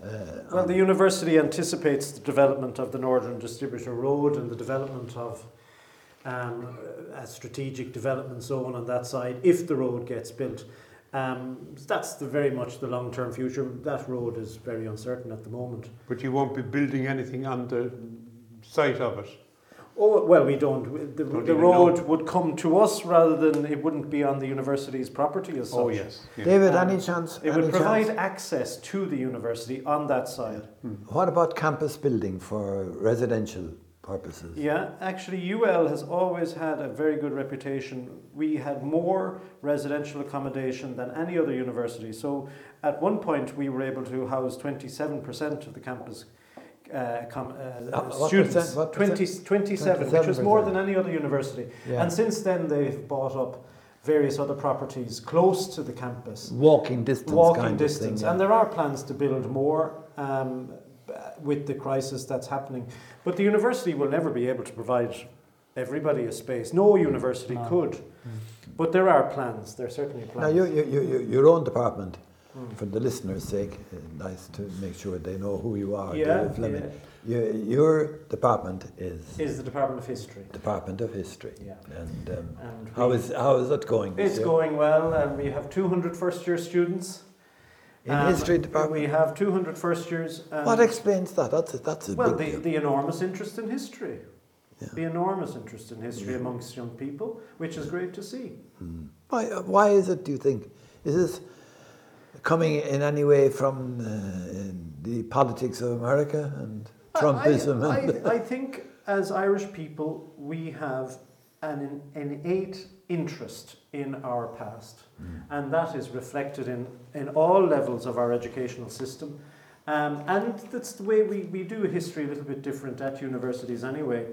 Uh, Well, the university anticipates the development of the Northern Distributor Road and the development of um, a strategic development zone on that side if the road gets built. Um, that's the very much the long-term future. That road is very uncertain at the moment. But you won't be building anything on the site of it. Oh, well, we don't. The, Don't the road know. would come to us rather than it wouldn't be on the university's property as such. Oh, yes. yeah. David, Um, any chance? It any would provide chance? access to the university on that side. What about campus building for residential purposes? Yeah, actually, UL has always had a very good reputation. We had more residential accommodation than any other university. So at one point, we were able to house 27% of the campus. Uh, com, uh, Uh, what students, percent- what 20, percent? 27, which was more than any other university. Yeah. And since then, they've bought up various other properties close to the campus. Walking distance walking distance. thing. And there are plans to build more um, with the crisis that's happening. But the university will never be able to provide everybody a space. No university No. could. But there are plans. There are certainly plans. Now, you, you, you- your own department, Mm. for the listeners' sake, uh, nice to make sure they know who you are. yeah, David Fleming. yeah, Your, your department is is the Department of History. Department of History. Yeah. And um, And how we- is how is it going? this It's year? going well, and we have 200 first year students. In Um, history department. We have 200 first years. and- what explains that? That's a, that's a Well, the, deal. the enormous interest in history. Yeah. The enormous interest in history Yeah. amongst young people, which is great to see. Hmm. Why, uh, why is it, do you think? Is this coming in any way from uh, the politics of America and Trumpism? I, and I, I think as Irish people, we have an in- innate interest in our past, Hmm. and that is reflected in, in all levels of our educational system. Um, and that's the way we, we do history a little bit different at universities anyway.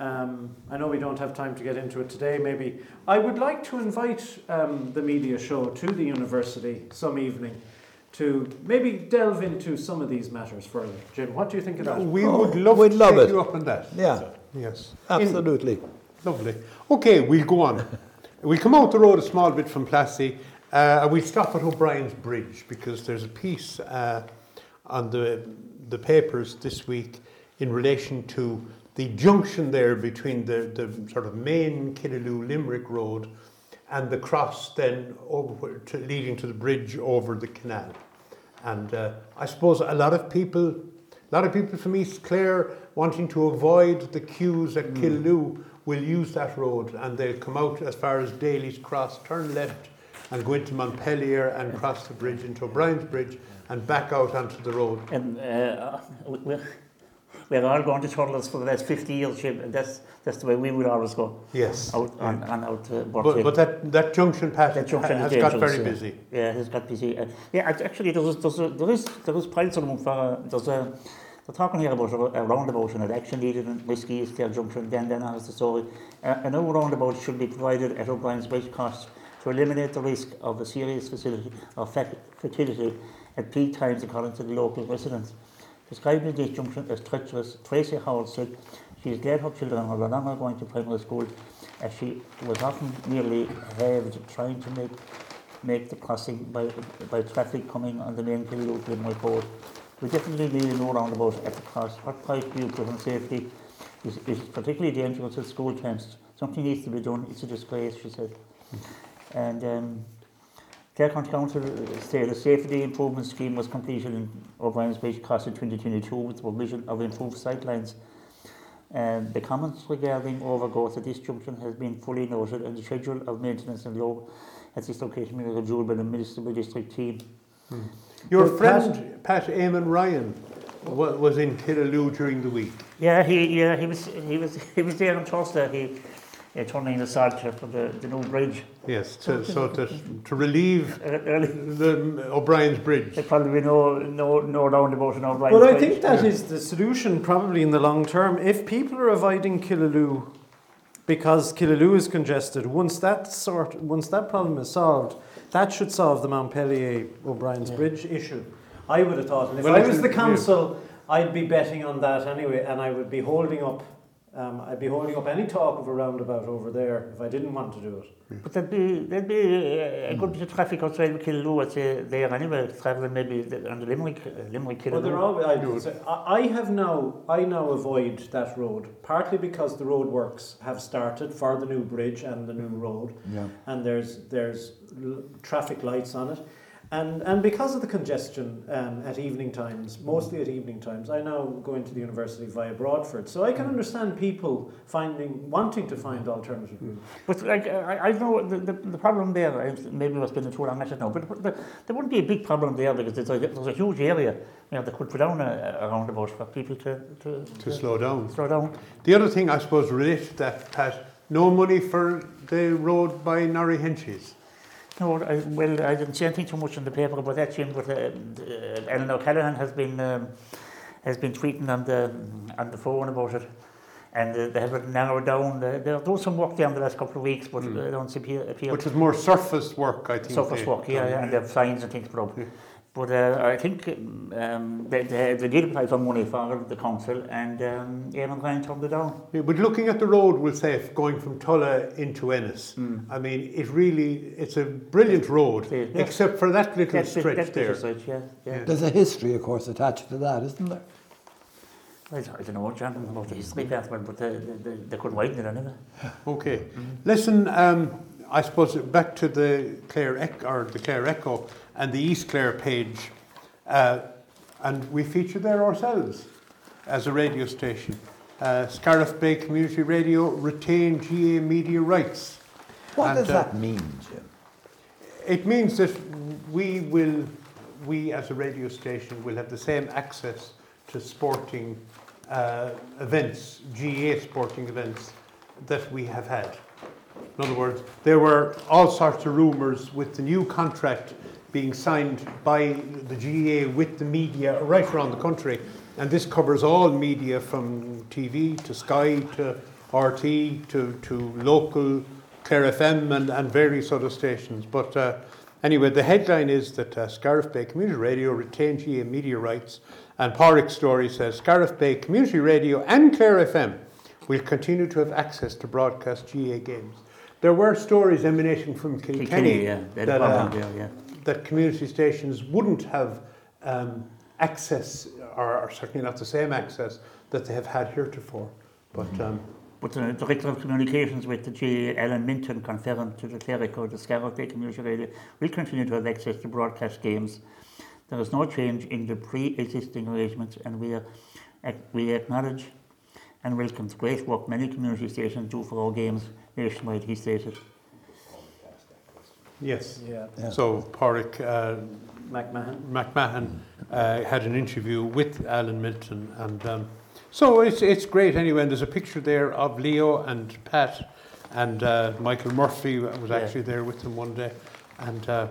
Um, I know we don't have time to get into it today, maybe. I would like to invite um, the media show to the university some evening to maybe delve into some of these matters further. Jim, what do you think of that? We Oh, would love we'd to love take it. you up on that. Yeah. Yes. Absolutely. Lovely. Okay, we'll go on. We'll come out the road a small bit from Plassey. Uh, and we'll stop at O'Brien's Bridge because there's a piece uh, on the, the papers this week in relation to the junction there between the, the sort of main Killaloe Limerick Road and the cross then over to, leading to the bridge over the canal. And uh, I suppose a lot of people, a lot of people from East Clare wanting to avoid the queues at Killaloe will use that road and they'll come out as far as Daly's Cross, turn left and go into Montpellier and cross the bridge into O'Brien's Bridge and back out onto the road. And uh, we're, we're all going to Turtles for the last 50 years, and that's, that's the way we would always go. Yes. Out yeah. and, and out uh, to but, but that, that junction path that junction has, has got very yeah. busy. Yeah, it has got busy. Uh, yeah, actually, there's, there's, there is, there is piles of them for, uh, there's a, They're talking here about a, a roundabout it actually needed in is their junction. Then then has the story. Uh, a new roundabout should be provided at O'Brien's Bridge cost to eliminate the risk of a serious facility fac- fertility at peak times, according to the local residents. describing this junction as treacherous. Tracy Howard said she glad her children are no longer going to primary school as she was often nearly halved trying to make make the crossing by, by traffic coming on the main to Limerick Road. We definitely need a no roundabout at the cross. What price do you put on safety is, is particularly dangerous at school times. Something needs to be done. It's a disgrace, she said. And um, Clare County Council said the safety improvement scheme was completed in O'Brien's Bridge Cross in 2022 with the provision of improved sightlines. And the comments regarding overgrowth at this junction has been fully noted and the schedule of maintenance and low at this location being reviewed by the municipal district team. Your But friend, Pat Eamon Ryan, was in Killaloe during the week. Yeah, he yeah he was he was he was there on Thursday. He uh, turning the salt for the, the new bridge. Yes, to, so that, to relieve *laughs* the O'Brien's Bridge. there probably be no no no roundabout in O'Brien. Well, I Bridge. think that is the solution probably in the long term. If people are avoiding Killaloe because Killaloe is congested, once that sort, once that problem is solved, that should solve the Montpellier O'Brien's Yeah. Bridge issue. I would have thought, and if Well, I was the council, I'd be betting on that anyway, and I would be holding up. Um, I'd be holding up any talk of a roundabout over there if I didn't want to do it. But there'd be there'd be a, a good bit of traffic outside of Killaloe I'd say there anyway, travelling maybe the- on the Limerick uh, Limerick Well, they're I, would say- I I have now, I now avoid that road, partly because the road works have started for the new bridge and the new road, Yeah. and there's, there's l- traffic lights on it. And, and because of the congestion um, at evening times, mostly at evening times, I now go into the university via Broadford. So I can understand people finding, wanting to find alternative routes. But like I, I know the, the, the problem there. I- Maybe we're spending too long at it now. But, but the, there wouldn't be a big problem there because there's a, there's a huge area. You know, they could put down a, a roundabout for people to to, To slow down. slow down. The other thing I suppose related to that, Pat, no money for the road by Norrie Henches. No, I, well, I didn't see anything too much in the paper about that, Jim. But uh, uh, Ellen O'Callaghan has been um, has been tweeting on the on the phone about it, and uh, they have it narrowed down. They, they're doing some work there in the last couple of weeks, but Mm. uh, don't appear appear Which is more surface work, I think. surface work, yeah, yeah, and they have signs and things put up. Yeah. But uh, I think um, they, they, they did apply for money for the council, and um, Eamon Ryan turned it down. Yeah, but looking at the road, we'll say, going from Tulla into Ennis, I mean, it really, it's a brilliant road, Yeah. except for that little That's stretch that's the there. side, yeah, yeah. Yeah. There's a history, of course, attached to that, isn't there? I, I don't know, John, about the history of that one, but they, they, they could widen it anyway. Okay. Listen, um, I suppose back to the Clare Echo, or the Clare Echo and the East Clare page, uh, and we feature there ourselves as a radio station. Uh, Scariff Bay Community Radio retain GAA media rights. What And, does uh, that mean, Jim? It means that we will, we as a radio station will have the same access to sporting uh, events, GAA sporting events, that we have had. In other words, there were all sorts of rumours with the new contract being signed by the GAA with the media right around the country. And this covers all media from TV to Sky to RT to, to local Clare FM and, and various other stations. But uh, anyway, the headline is that uh, Scariff Bay Community Radio retained GAA media rights. And Pádraig's story says Scariff Bay Community Radio and Clare FM will continue to have access to broadcast GAA games. There were stories emanating from Kilkenny, Kilkenny, yeah, they had a that, uh, yeah. That community stations wouldn't have um, access, or, or certainly not the same access that they have had heretofore. But um, But the Director of Communications with the GAA, Alan Milton, confirmed to the Clare Echo, the Scariff Bay Community Radio, will continue to have access to broadcast games. There is no change in the pre-existing arrangements and we, are, we acknowledge and welcome the great work many community stations do for our games nationwide, he stated. Yes, Yeah, Yeah. so Pádraig uh, McMahon. McMahon uh, had an interview with Alan Milton, and um, so it's it's great anyway. And there's a picture there of Leo and Pat, and uh, Michael Murphy was Yeah. actually there with them one day, and uh,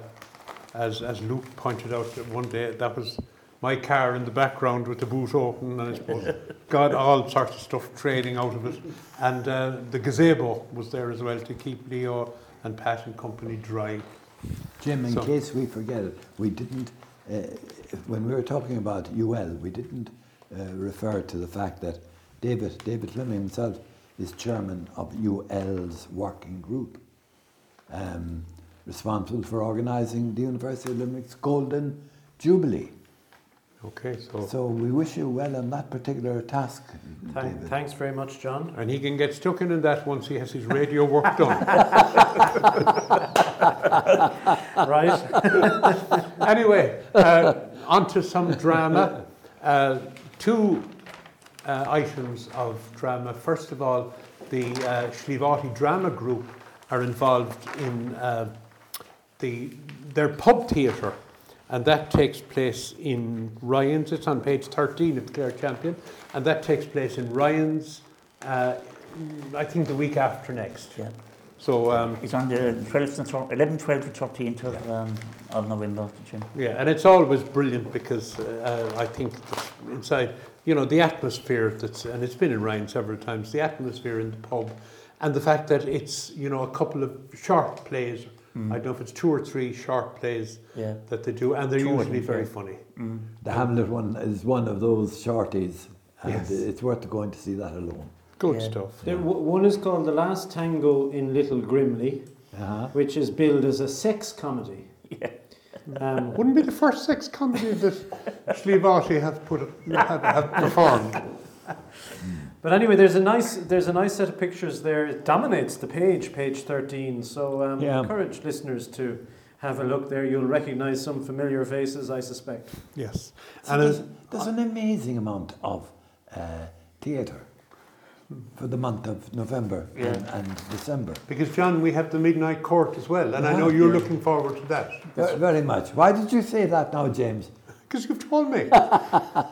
as as Luke pointed out one day, that was my car in the background with the boot open, and I suppose *laughs* got all sorts of stuff trading out of it, and uh, the gazebo was there as well to keep Leo and Pat and company dry. Jim, in So- case we forget it, we didn't, uh, when we were talking about UL, we didn't uh, refer to the fact that David, David Fleming himself is chairman of UL's working group, um, responsible for organising the University of Limerick's Golden Jubilee. Okay, so, So we wish you well on that particular task, Thank, David. thanks very much, John. and he can get stuck in, in that once he has his radio work done. *laughs* Right? *laughs* anyway, uh, on to some drama. Uh, two uh, items of drama. First of all, the uh, Shlivati Drama Group are involved in uh, the, their pub theatre, and that takes place in Ryan's. It's on page 13 of Clare Champion, and that takes place in Ryan's, uh, I think the week after next. Yeah. So, um, It's on the 12th and thir- 11th, 12th, and 13th of, um, of November, Jim. Yeah, and it's always brilliant because uh, I think inside, you know, the atmosphere that's, and it's been in Ryan several times, the atmosphere in the pub, and the fact that it's, you know, a couple of short plays. Mm. I don't know if it's two or three short plays Yeah. that they do, and they're Two, usually very yeah. funny. Mm. The Hamlet one is one of those shorties, and Yes. it's worth going to see that alone. Good Yeah. stuff. There, w- one is called The Last Tango in Little Grimley, Uh-huh. which is billed as a sex comedy. Yeah. Um, *laughs* Wouldn't be the first sex comedy that Slivati have put have, have performed. *laughs* But anyway, there's a nice there's a nice set of pictures there. It dominates the page, page thirteen. So um, Yeah. encourage listeners to have a look there. You'll recognise some familiar faces, I suspect. Yes, So and there's, as, there's an amazing amount of uh, theatre for the month of November Yeah. and, and December. because John, we have the midnight court as well, and I know you're Yeah. looking forward to that Ve- Very much. Why did you say that now, James? Because you've told me. *laughs*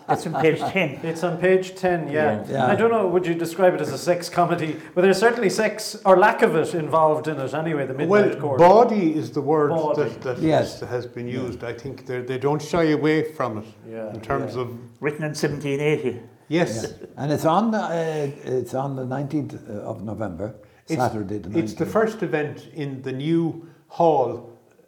It's on page 10. It's on page ten. Yeah. Yeah. Yeah. I don't know. Would you describe it as a sex comedy? But there's certainly sex or lack of it involved in it. Anyway, the midnight well, court. bawdy is the word Bawdy. that, that Yes. is- has been used. I think they they don't shy away from it yeah. in terms Yeah. of Written in 1780. yes. Yeah. *laughs* And it's on the uh, it's on the 19th of November, It's- Saturday the 19th. It's the first event in the new hall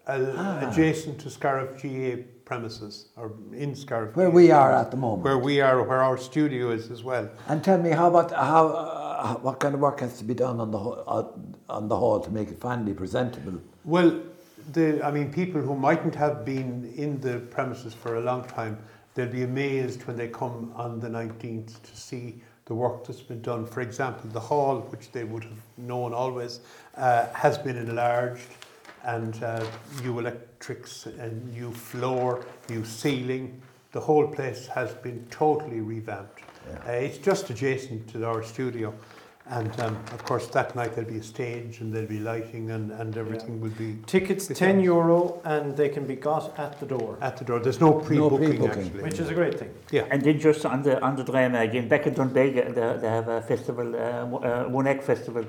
uh, Ah. adjacent to Scariff GAA premises or in Scariff. where we are at the moment. where we are, where our studio is as well. And tell me how about how uh, what kind of work has to be done on the uh, on the hall to make it finally presentable? Well, the, I mean, people who mightn't have been in the premises for a long time, they'll be amazed when they come on the 19th to see the work that's been done. For example, the hall, which they would have known always, uh, has been enlarged and uh, new electrics and new floor, new ceiling. The whole place has been totally revamped. Yeah. Uh, it's just adjacent to our studio. And um, of course, that night there'll be a stage and there'll be lighting and, and everything will be Tickets It's ten euro and they can be got at the door, at the door. There's no pre-booking, pre-booking. actually. which is a great thing. yeah. And then just on the, on the drama again, back in Doonbeg, they, they have a festival, uh, uh, One Egg Festival.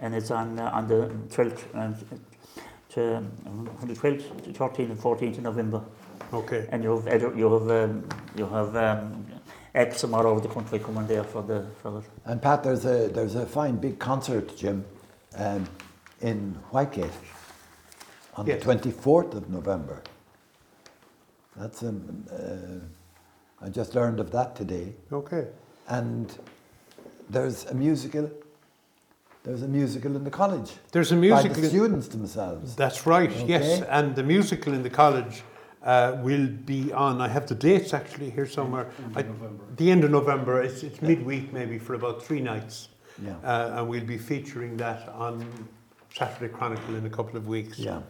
And it's on, uh, on the 12th, and to, um, from the 12th to 13th and 14th of November. Okay. And you have, you have, um, you have um, acts from all over the country coming there for the, for it. And Pat, there's a there's a fine big concert, Jim, um, in Whitegate on Yes. the 24th of November. That's um, uh, I just learned of that today. Okay. And there's a musical. There's a musical in the college There's a musical. by the students themselves. That's right. Yes, and the musical in the college uh, will be on. I have the dates actually here somewhere. I- The end of November. It's, it's midweek, maybe for about three nights, Yeah. uh, and we'll be featuring that on Saturday Chronicle in a couple of weeks. Yeah.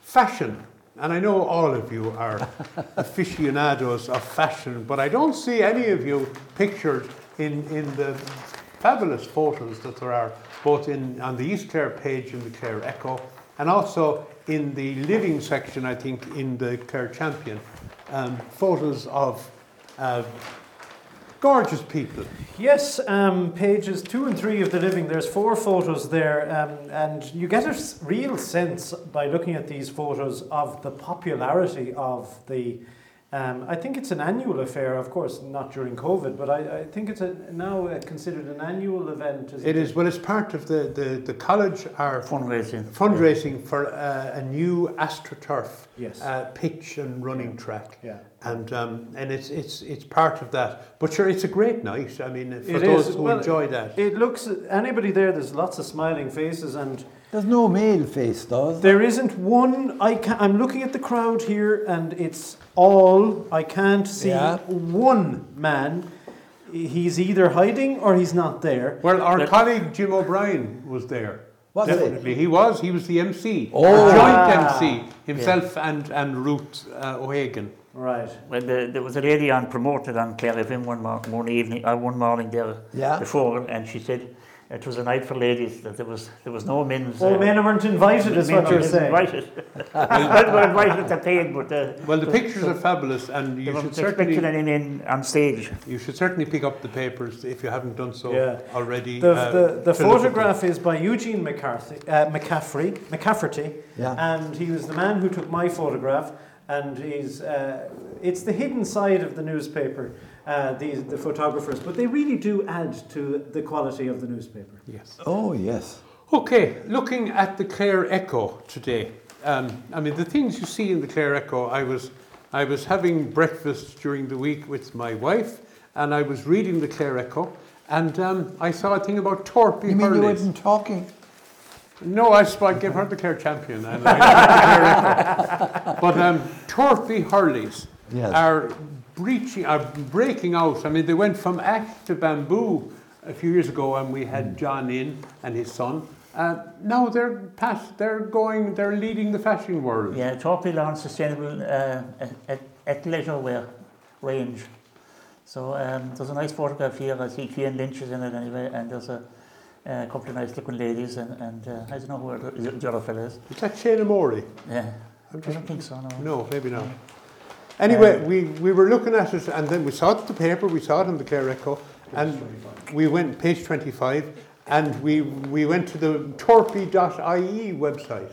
Fashion. And I know all of you are *laughs* aficionados of fashion, but I don't see any of you pictured in, in the fabulous photos that there are, both in, on the East Clare page in the Clare Echo and also in the living section, I think, in the Clare Champion. Um, photos of uh, gorgeous people. Yes, um, pages two and three of the living. There's four photos there, um, and you get a real sense by looking at these photos of the popularity of the Um, I think it's an annual affair, of course, not during COVID, but I, I think it's a, now uh, considered an annual event. Isn't It is, well, it's part of the, the, the college are Fundraising. fundraising for uh, a new AstroTurf Yes. uh, pitch and running track. yeah. And um, and it's it's it's part of that. But sure, it's a great night. I mean, for It those is. who Well, enjoy that. It looks, anybody there, there's lots of smiling faces, and There's no male face, though. is there isn't one. I can, I'm looking at the crowd here, and it's all. I can't see Yeah. one man. He's either hiding or he's not there. Well, our But- colleague Jim O'Brien was there. Was he? Definitely, he was. He was the MC, Oh. joint Ah. MC himself and and Ruth uh, O'Hagan. Right. Well, the, there was a lady on promoted on Clare FM one, mor- one evening, uh, one morning there Yeah. before, and she said it was a night for ladies. That there was there was no men's. All uh, men weren't invited, is men what you're weren't saying. Invited. *laughs* men were invited to paid, but uh, Well, the pictures are fabulous, and you should weren't expecting certainly any men on stage. you should certainly pick up the papers if you haven't done so Yeah. already. The, uh, the, the to look at them. photograph is by Eugene McCarthy, uh, McCaffrey, McCafferty, Yeah. and he was the man who took my photograph. And he's, uh, it's the hidden side of the newspaper, uh, these, the photographers, but they really do add to the quality of the newspaper. Yes. Oh, yes. Okay, looking at the Clare Echo today. Um, I mean, the things you see in the Clare Echo, I was, I was having breakfast during the week with my wife, and I was reading the Clare Echo, and um, I saw a thing about Torpey You mean you Hurleys. weren't talking? No, I sp- I gave her the Clare champion. And I the Clare Echo. *laughs* But um, Torpey Hurleys Yes. are breaching, are breaking out. I mean, they went from ash to bamboo a few years ago, and we had John in and his son. Uh, now they're past, they're going, they're leading the fashion world. Yeah, Torpey launched sustainable uh, at, at leisure wear range. So um, there's a nice photograph here. I see Cian Lynch is in it anyway, and there's a, a couple of nice looking ladies, and, and uh, I don't know who the, the other fellow is. Is that Shane Mori? Yeah, I don't think so. No. No, maybe not. Anyway, Um, we, we were looking at it and then we saw it in the paper, we saw it in the Clare Echo, and we went, page 25, and we, we went to the torpey.ie website.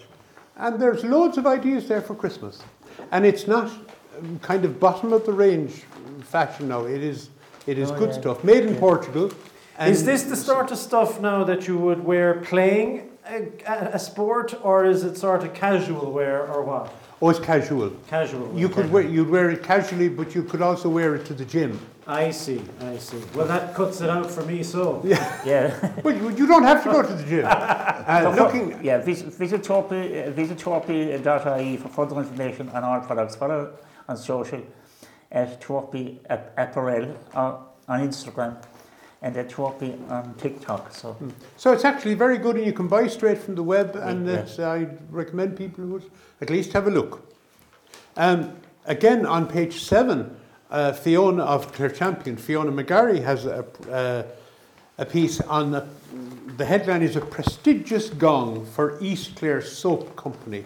And there's loads of ideas there for Christmas. And it's not um, kind of bottom of the range fashion now, it is, it is Oh, good yeah. stuff, made in Yeah. Portugal. is this the sort of stuff now that you would wear playing a, a, a sport, or is it sort of casual wear, or what? Oh, it's casual. Casual. You wear. could wear, you'd wear it casually, but you could also wear it to the gym. I see, I see. Well, that cuts it out for me, so. Yeah. *laughs* *laughs* But you, you don't have to go to the gym. *laughs* Uh, looking, Yeah, visit, visit Torpey, uh, visit Torpey.ie for further information on our products. Follow on social at Torpey Apparel or on Instagram and at Torpey on TikTok. So So it's actually very good, and you can buy straight from the web, and Yeah. it's, I recommend people would at least have a look. Um, again, on page seven, uh, Fiona of Clare Champion, Fiona McGarry has a, uh, a piece on the, the headline is a prestigious gong for East Clare Soap Company,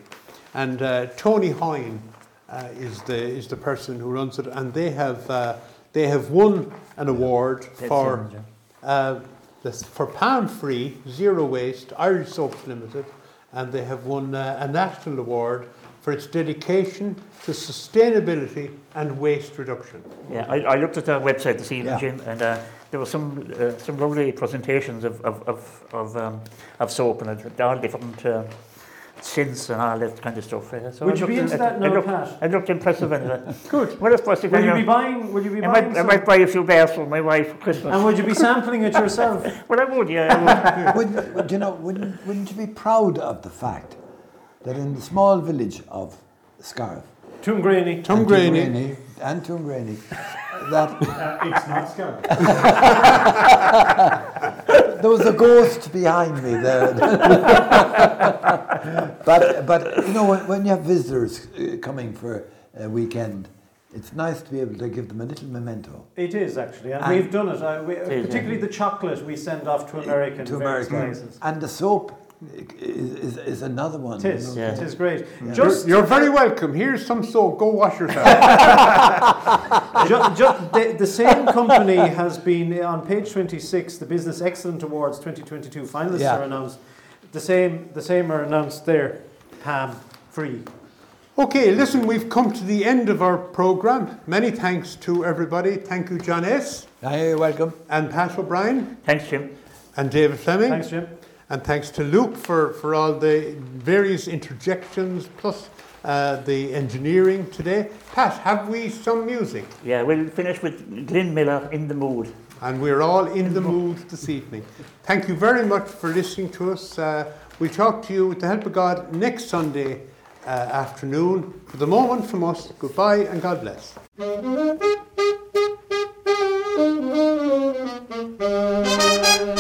and uh, Tony Hine uh, is the is the person who runs it, and they have uh, they have won an award for. Uh, this, for palm free, zero waste, Irish Soaps Limited, and they have won uh, a national award for its dedication to sustainability and waste reduction. Yeah, I, I looked at their website this evening, Yeah. Jim, and uh, there were some uh, some lovely presentations of of of of, um, of soap and all different uh, scents and all that kind of stuff. Uh, so Would it you be looked- into it- that it now, looked- Pat? It looked impressive anyway. Good. Well, of course, if Will you I- be buying? Will you be I buying? might, I might buy a few bears for my wife for Christmas. And would you be sampling it yourself? *laughs* well, I would, yeah. I would. *laughs* Wouldn't, would you know, wouldn't, wouldn't you be proud of the fact that in the small village of Scarf, Tuamgraney. Tom and Graney, Tuamgraney- and Tuamgraney, that *laughs* it's not Scarf. There was a ghost behind me there. *laughs* but, but you know, when, when you have visitors uh, coming for a weekend, it's nice to be able to give them a little memento. It is actually, and And- we've done it. Uh, we, particularly the chocolate we send off to America. to in various America. places. And the soap is, is, is another one. It you is. know. Yeah. It is great. you're, you're very welcome. Here's some soap. Go wash yourself. *laughs* ju- ju- the, the same company has been uh, on page 26. The Business Excellent Awards 2022 finalists Yeah. are announced. The same, the same are announced there. Palm free. Okay, listen, we've come to the end of our programme. Many thanks to everybody. Thank you, John S. Hi, welcome. and Pat O'Brien Thanks, Jim. and David Fleming. Thanks, Jim. And thanks to Luke for, for all the various interjections, plus uh, the engineering today. Pat, have we some music? Yeah, we'll finish with Glenn Miller in the mood. And we're all in, in the, the mood, this evening. Thank you very much for listening to us. Uh, we'll talk to you with the help of God next Sunday uh, afternoon. For the moment, from us, goodbye and God bless. *laughs*